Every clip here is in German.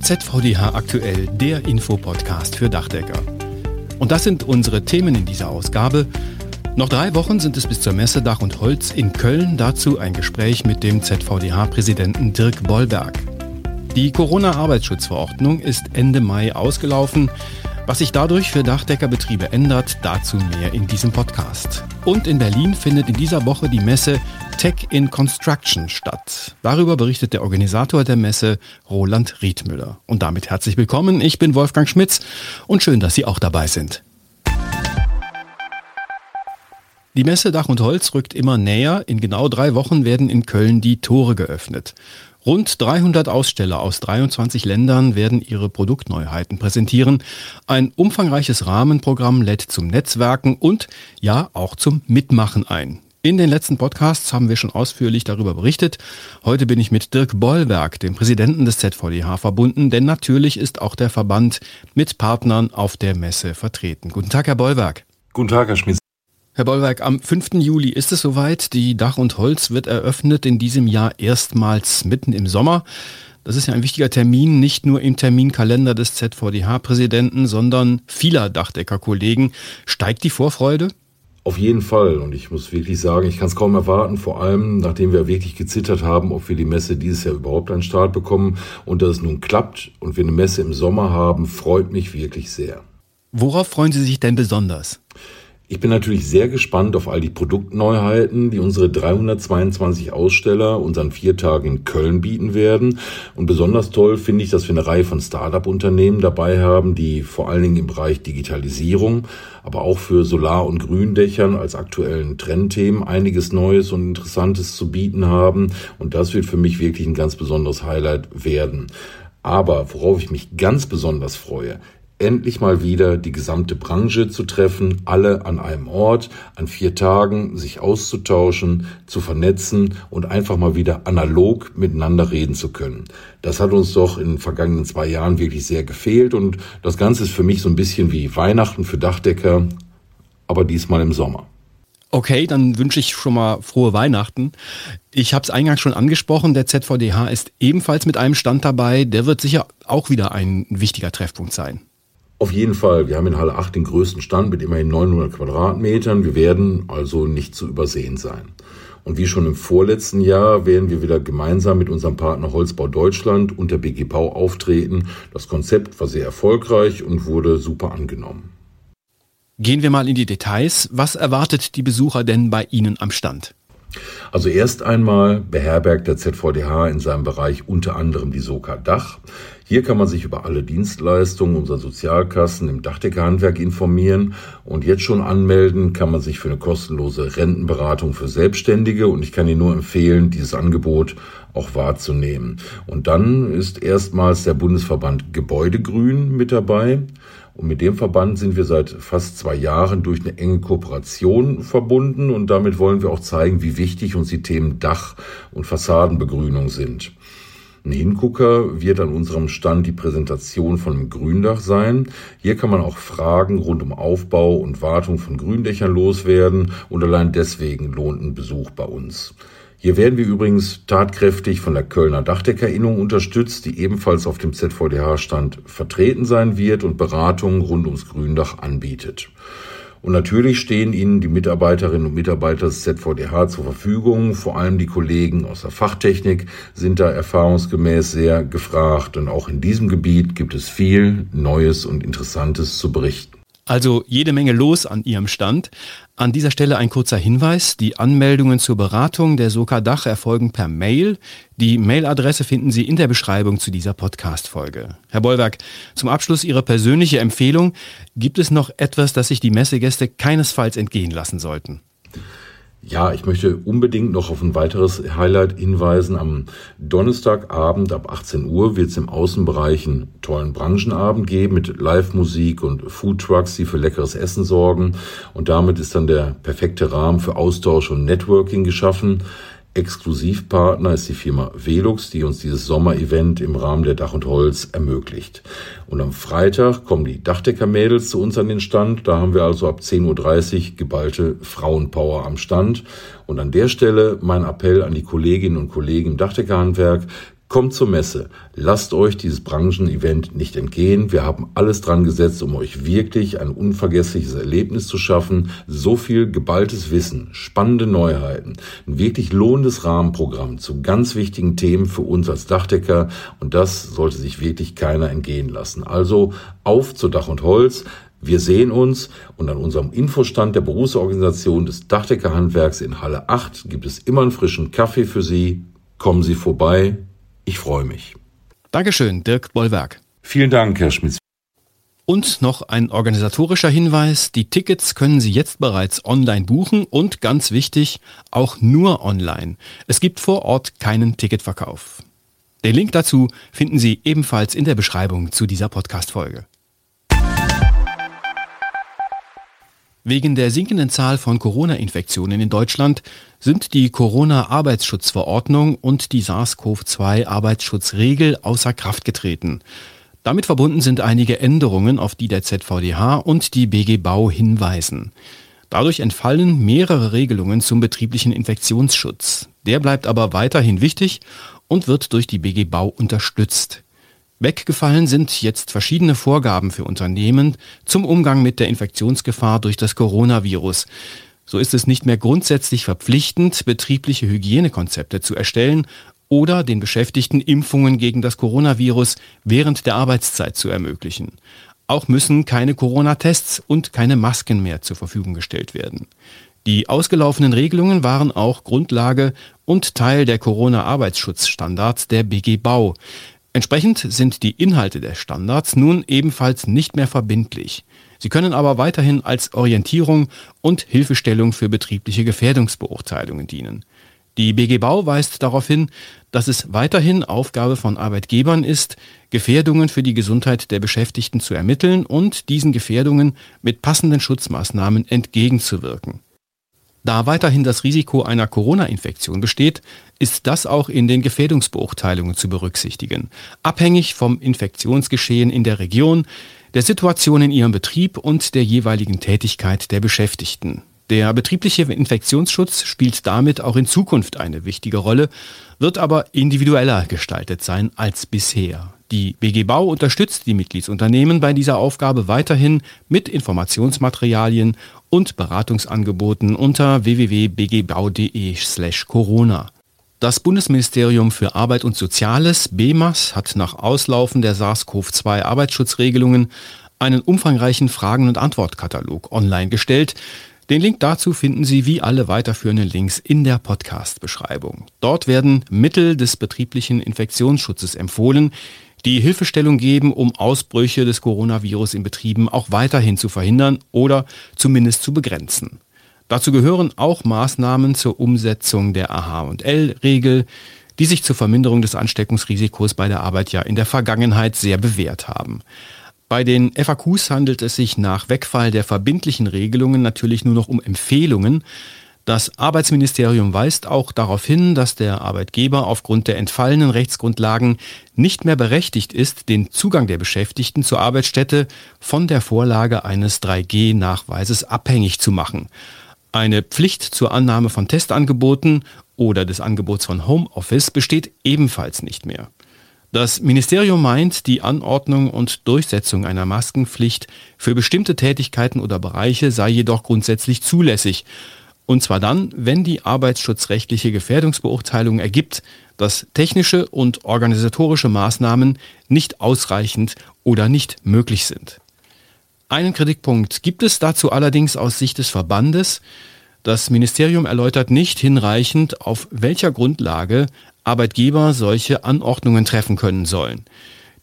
ZVDH aktuell, der Infopodcast für Dachdecker. Und das sind unsere Themen in dieser Ausgabe. Noch drei Wochen sind es bis zur Messe Dach und Holz in Köln. Dazu ein Gespräch mit dem ZVDH-Präsidenten Dirk Bollberg. Die Corona-Arbeitsschutzverordnung ist Ende Mai ausgelaufen. Was sich dadurch für Dachdeckerbetriebe ändert, dazu mehr in diesem Podcast. Und in Berlin findet in dieser Woche die Messe Tech in Construction statt. Darüber berichtet der Organisator der Messe, Roland Riedmüller. Und damit herzlich willkommen. Ich bin Wolfgang Schmitz und schön, dass Sie auch dabei sind. Die Messe Dach und Holz rückt immer näher. In genau drei Wochen werden in Köln die Tore geöffnet. Rund 300 Aussteller aus 23 Ländern werden ihre Produktneuheiten präsentieren. Ein umfangreiches Rahmenprogramm lädt zum Netzwerken und ja auch zum Mitmachen ein. In den letzten Podcasts haben wir schon ausführlich darüber berichtet. Heute bin ich mit Dirk Bollwerk, dem Präsidenten des ZVDH, verbunden, denn natürlich ist auch der Verband mit Partnern auf der Messe vertreten. Guten Tag, Herr Bollwerk. Guten Tag, Herr Schmitz. Herr Bollwerk, am 5. Juli ist es soweit. Die Dach und Holz wird eröffnet in diesem Jahr erstmals mitten im Sommer. Das ist ja ein wichtiger Termin, nicht nur im Terminkalender des ZVDH-Präsidenten, sondern vieler Dachdeckerkollegen. Steigt die Vorfreude? Auf jeden Fall. Und ich muss wirklich sagen, ich kann es kaum erwarten, vor allem nachdem wir wirklich gezittert haben, ob wir die Messe dieses Jahr überhaupt einen Start bekommen. Und dass es nun klappt und wir eine Messe im Sommer haben, freut mich wirklich sehr. Worauf freuen Sie sich denn besonders? Ich bin natürlich sehr gespannt auf all die Produktneuheiten, die unsere 322 Aussteller uns an vier Tagen in Köln bieten werden. Und besonders toll finde ich, dass wir eine Reihe von Start-up-Unternehmen dabei haben, die vor allen Dingen im Bereich Digitalisierung, aber auch für Solar- und Gründächern als aktuellen Trendthemen einiges Neues und Interessantes zu bieten haben. Und das wird für mich wirklich ein ganz besonderes Highlight werden. Aber worauf ich mich ganz besonders freue, endlich mal wieder die gesamte Branche zu treffen, alle an einem Ort, an vier Tagen, sich auszutauschen, zu vernetzen und einfach mal wieder analog miteinander reden zu können. Das hat uns doch in den vergangenen zwei Jahren wirklich sehr gefehlt und das Ganze ist für mich so ein bisschen wie Weihnachten für Dachdecker, aber diesmal im Sommer. Okay, dann wünsche ich schon mal frohe Weihnachten. Ich habe es eingangs schon angesprochen, der ZVDH ist ebenfalls mit einem Stand dabei. Der wird sicher auch wieder ein wichtiger Treffpunkt sein. Auf jeden Fall. Wir haben in Halle 8 den größten Stand mit immerhin 900 Quadratmetern. Wir werden also nicht zu übersehen sein. Und wie schon im vorletzten Jahr werden wir wieder gemeinsam mit unserem Partner Holzbau Deutschland und der BG Bau auftreten. Das Konzept war sehr erfolgreich und wurde super angenommen. Gehen wir mal in die Details. Was erwartet die Besucher denn bei Ihnen am Stand? Also erst einmal beherbergt der ZVDH in seinem Bereich unter anderem die Soka Dach. Hier kann man sich über alle Dienstleistungen unserer Sozialkassen im Dachdeckerhandwerk informieren und jetzt schon anmelden kann man sich für eine kostenlose Rentenberatung für Selbstständige und ich kann Ihnen nur empfehlen, dieses Angebot auch wahrzunehmen. Und dann ist erstmals der Bundesverband Gebäudegrün mit dabei. Und mit dem Verband sind wir seit fast zwei Jahren durch eine enge Kooperation verbunden und damit wollen wir auch zeigen, wie wichtig uns die Themen Dach- und Fassadenbegrünung sind. Ein Hingucker wird an unserem Stand die Präsentation von einem Gründach sein. Hier kann man auch Fragen rund um Aufbau und Wartung von Gründächern loswerden und allein deswegen lohnt ein Besuch bei uns. Hier werden wir übrigens tatkräftig von der Kölner Dachdeckerinnung unterstützt, die ebenfalls auf dem ZVDH-Stand vertreten sein wird und Beratungen rund ums Gründach anbietet. Und natürlich stehen Ihnen die Mitarbeiterinnen und Mitarbeiter des ZVDH zur Verfügung. Vor allem die Kollegen aus der Fachtechnik sind da erfahrungsgemäß sehr gefragt. Und auch in diesem Gebiet gibt es viel Neues und Interessantes zu berichten. Also jede Menge los an Ihrem Stand. An dieser Stelle ein kurzer Hinweis. Die Anmeldungen zur Beratung der Soka Dach erfolgen per Mail. Die Mailadresse finden Sie in der Beschreibung zu dieser Podcast-Folge. Herr Bollwerk, zum Abschluss Ihre persönliche Empfehlung. Gibt es noch etwas, das sich die Messegäste keinesfalls entgehen lassen sollten? Ja, ich möchte unbedingt noch auf ein weiteres Highlight hinweisen. Am Donnerstagabend ab 18 Uhr wird es im Außenbereich einen tollen Branchenabend geben mit Live-Musik und Foodtrucks, die für leckeres Essen sorgen. Und damit ist dann der perfekte Rahmen für Austausch und Networking geschaffen. Exklusivpartner ist die Firma Velux, die uns dieses Sommerevent im Rahmen der Dach und Holz ermöglicht. Und am Freitag kommen die Dachdecker-Mädels zu uns an den Stand. Da haben wir also ab 10.30 Uhr geballte Frauenpower am Stand. Und an der Stelle mein Appell an die Kolleginnen und Kollegen im Dachdeckerhandwerk. Kommt zur Messe. Lasst euch dieses Branchenevent nicht entgehen. Wir haben alles dran gesetzt, um euch wirklich ein unvergessliches Erlebnis zu schaffen. So viel geballtes Wissen, spannende Neuheiten, ein wirklich lohnendes Rahmenprogramm zu ganz wichtigen Themen für uns als Dachdecker. Und das sollte sich wirklich keiner entgehen lassen. Also auf zu Dach und Holz. Wir sehen uns und an unserem Infostand der Berufsorganisation des Dachdeckerhandwerks in Halle 8 gibt es immer einen frischen Kaffee für Sie. Kommen Sie vorbei. Ich freue mich. Dankeschön, Dirk Bollwerk. Vielen Dank, Herr Schmitz. Und noch ein organisatorischer Hinweis. Die Tickets können Sie jetzt bereits online buchen und ganz wichtig, auch nur online. Es gibt vor Ort keinen Ticketverkauf. Den Link dazu finden Sie ebenfalls in der Beschreibung zu dieser Podcast-Folge. Wegen der sinkenden Zahl von Corona-Infektionen in Deutschland sind die Corona-Arbeitsschutzverordnung und die SARS-CoV-2-Arbeitsschutzregel außer Kraft getreten. Damit verbunden sind einige Änderungen, auf die der ZVDH und die BG Bau hinweisen. Dadurch entfallen mehrere Regelungen zum betrieblichen Infektionsschutz. Der bleibt aber weiterhin wichtig und wird durch die BG Bau unterstützt. Weggefallen sind jetzt verschiedene Vorgaben für Unternehmen zum Umgang mit der Infektionsgefahr durch das Coronavirus. So ist es nicht mehr grundsätzlich verpflichtend, betriebliche Hygienekonzepte zu erstellen oder den Beschäftigten Impfungen gegen das Coronavirus während der Arbeitszeit zu ermöglichen. Auch müssen keine Corona-Tests und keine Masken mehr zur Verfügung gestellt werden. Die ausgelaufenen Regelungen waren auch Grundlage und Teil der Corona-Arbeitsschutzstandards der BG Bau. Entsprechend sind die Inhalte der Standards nun ebenfalls nicht mehr verbindlich. Sie können aber weiterhin als Orientierung und Hilfestellung für betriebliche Gefährdungsbeurteilungen dienen. Die BG Bau weist darauf hin, dass es weiterhin Aufgabe von Arbeitgebern ist, Gefährdungen für die Gesundheit der Beschäftigten zu ermitteln und diesen Gefährdungen mit passenden Schutzmaßnahmen entgegenzuwirken. Da weiterhin das Risiko einer Corona-Infektion besteht, ist das auch in den Gefährdungsbeurteilungen zu berücksichtigen, abhängig vom Infektionsgeschehen in der Region, der Situation in ihrem Betrieb und der jeweiligen Tätigkeit der Beschäftigten. Der betriebliche Infektionsschutz spielt damit auch in Zukunft eine wichtige Rolle, wird aber individueller gestaltet sein als bisher. Die BG Bau unterstützt die Mitgliedsunternehmen bei dieser Aufgabe weiterhin mit Informationsmaterialien und Beratungsangeboten unter www.bgbau.de/corona. Das Bundesministerium für Arbeit und Soziales BEMAS hat nach Auslaufen der SARS-CoV-2 Arbeitsschutzregelungen einen umfangreichen Fragen- und Antwortkatalog online gestellt. Den Link dazu finden Sie wie alle weiterführenden Links in der Podcast-Beschreibung. Dort werden Mittel des betrieblichen Infektionsschutzes empfohlen, die Hilfestellung geben, um Ausbrüche des Coronavirus in Betrieben auch weiterhin zu verhindern oder zumindest zu begrenzen. Dazu gehören auch Maßnahmen zur Umsetzung der AH&L-Regel, die sich zur Verminderung des Ansteckungsrisikos bei der Arbeit ja in der Vergangenheit sehr bewährt haben. Bei den FAQs handelt es sich nach Wegfall der verbindlichen Regelungen natürlich nur noch um Empfehlungen, das Arbeitsministerium weist auch darauf hin, dass der Arbeitgeber aufgrund der entfallenen Rechtsgrundlagen nicht mehr berechtigt ist, den Zugang der Beschäftigten zur Arbeitsstätte von der Vorlage eines 3G-Nachweises abhängig zu machen. Eine Pflicht zur Annahme von Testangeboten oder des Angebots von Homeoffice besteht ebenfalls nicht mehr. Das Ministerium meint, die Anordnung und Durchsetzung einer Maskenpflicht für bestimmte Tätigkeiten oder Bereiche sei jedoch grundsätzlich zulässig und zwar dann, wenn die arbeitsschutzrechtliche Gefährdungsbeurteilung ergibt, dass technische und organisatorische Maßnahmen nicht ausreichend oder nicht möglich sind. Einen Kritikpunkt gibt es dazu allerdings aus Sicht des Verbandes. Das Ministerium erläutert nicht hinreichend, auf welcher Grundlage Arbeitgeber solche Anordnungen treffen können sollen.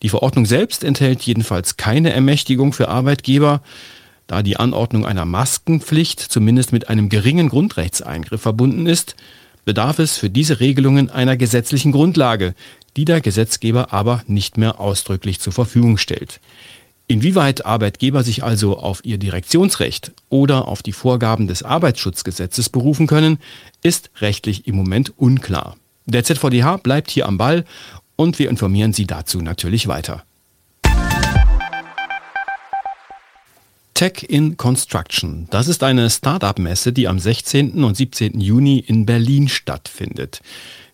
Die Verordnung selbst enthält jedenfalls keine Ermächtigung für Arbeitgeber, da die Anordnung einer Maskenpflicht zumindest mit einem geringen Grundrechtseingriff verbunden ist, bedarf es für diese Regelungen einer gesetzlichen Grundlage, die der Gesetzgeber aber nicht mehr ausdrücklich zur Verfügung stellt. Inwieweit Arbeitgeber sich also auf ihr Direktionsrecht oder auf die Vorgaben des Arbeitsschutzgesetzes berufen können, ist rechtlich im Moment unklar. Der ZVDH bleibt hier am Ball und wir informieren Sie dazu natürlich weiter. Tech in Construction. Das ist eine Startup-Messe, die am 16. und 17. Juni in Berlin stattfindet.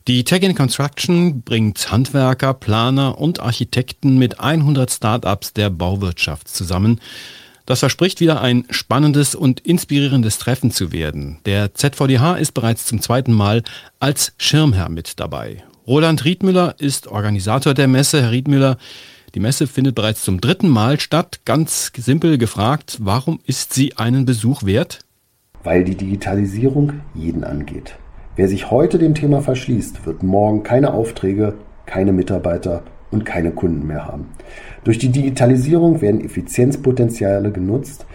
Die Tech in Construction bringt Handwerker, Planer und Architekten mit 100 Startups der Bauwirtschaft zusammen. Das verspricht wieder ein spannendes und inspirierendes Treffen zu werden. Der ZVDH ist bereits zum zweiten Mal als Schirmherr mit dabei. Roland Riedmüller ist Organisator der Messe. Herr Riedmüller, die Messe findet bereits zum dritten Mal statt. Ganz simpel gefragt, warum ist sie einen Besuch wert? Weil die Digitalisierung jeden angeht. Wer sich heute dem Thema verschließt, wird morgen keine Aufträge, keine Mitarbeiter und keine Kunden mehr haben. Durch die Digitalisierung werden Effizienzpotenziale genutzt,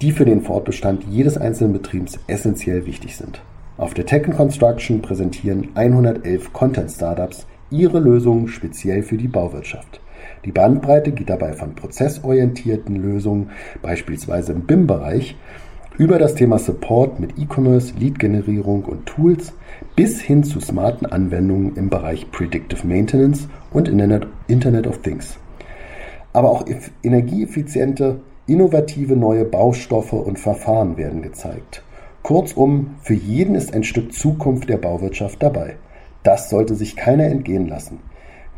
die für den Fortbestand jedes einzelnen Betriebs essentiell wichtig sind. Auf der Tech Construction präsentieren 111 Content-Startups ihre Lösungen speziell für die Bauwirtschaft. Die Bandbreite geht dabei von prozessorientierten Lösungen, beispielsweise im BIM-Bereich, über das Thema Support mit E-Commerce, Lead-Generierung und Tools bis hin zu smarten Anwendungen im Bereich Predictive Maintenance und Internet, of Things. Aber auch energieeffiziente, innovative neue Baustoffe und Verfahren werden gezeigt. Kurzum, für jeden ist ein Stück Zukunft der Bauwirtschaft dabei. Das sollte sich keiner entgehen lassen.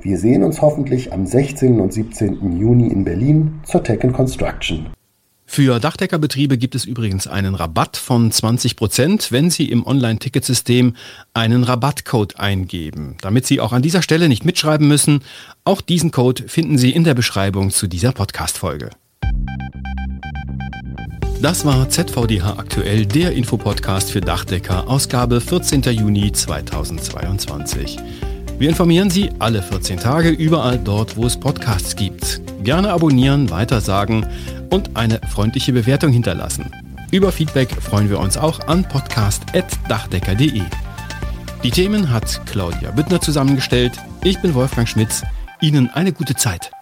Wir sehen uns hoffentlich am 16. und 17. Juni in Berlin zur Tech Construction. Für Dachdeckerbetriebe gibt es übrigens einen Rabatt von 20 Prozent, wenn Sie im Online-Ticketsystem einen Rabattcode eingeben. Damit Sie auch an dieser Stelle nicht mitschreiben müssen, auch diesen Code finden Sie in der Beschreibung zu dieser Podcast-Folge. Das war ZVDH aktuell, der Infopodcast für Dachdecker, Ausgabe 14. Juni 2022. Wir informieren Sie alle 14 Tage überall dort, wo es Podcasts gibt. Gerne abonnieren, weitersagen und eine freundliche Bewertung hinterlassen. Über Feedback freuen wir uns auch an podcast.dachdecker.de. Die Themen hat Claudia Büttner zusammengestellt. Ich bin Wolfgang Schmitz. Ihnen eine gute Zeit.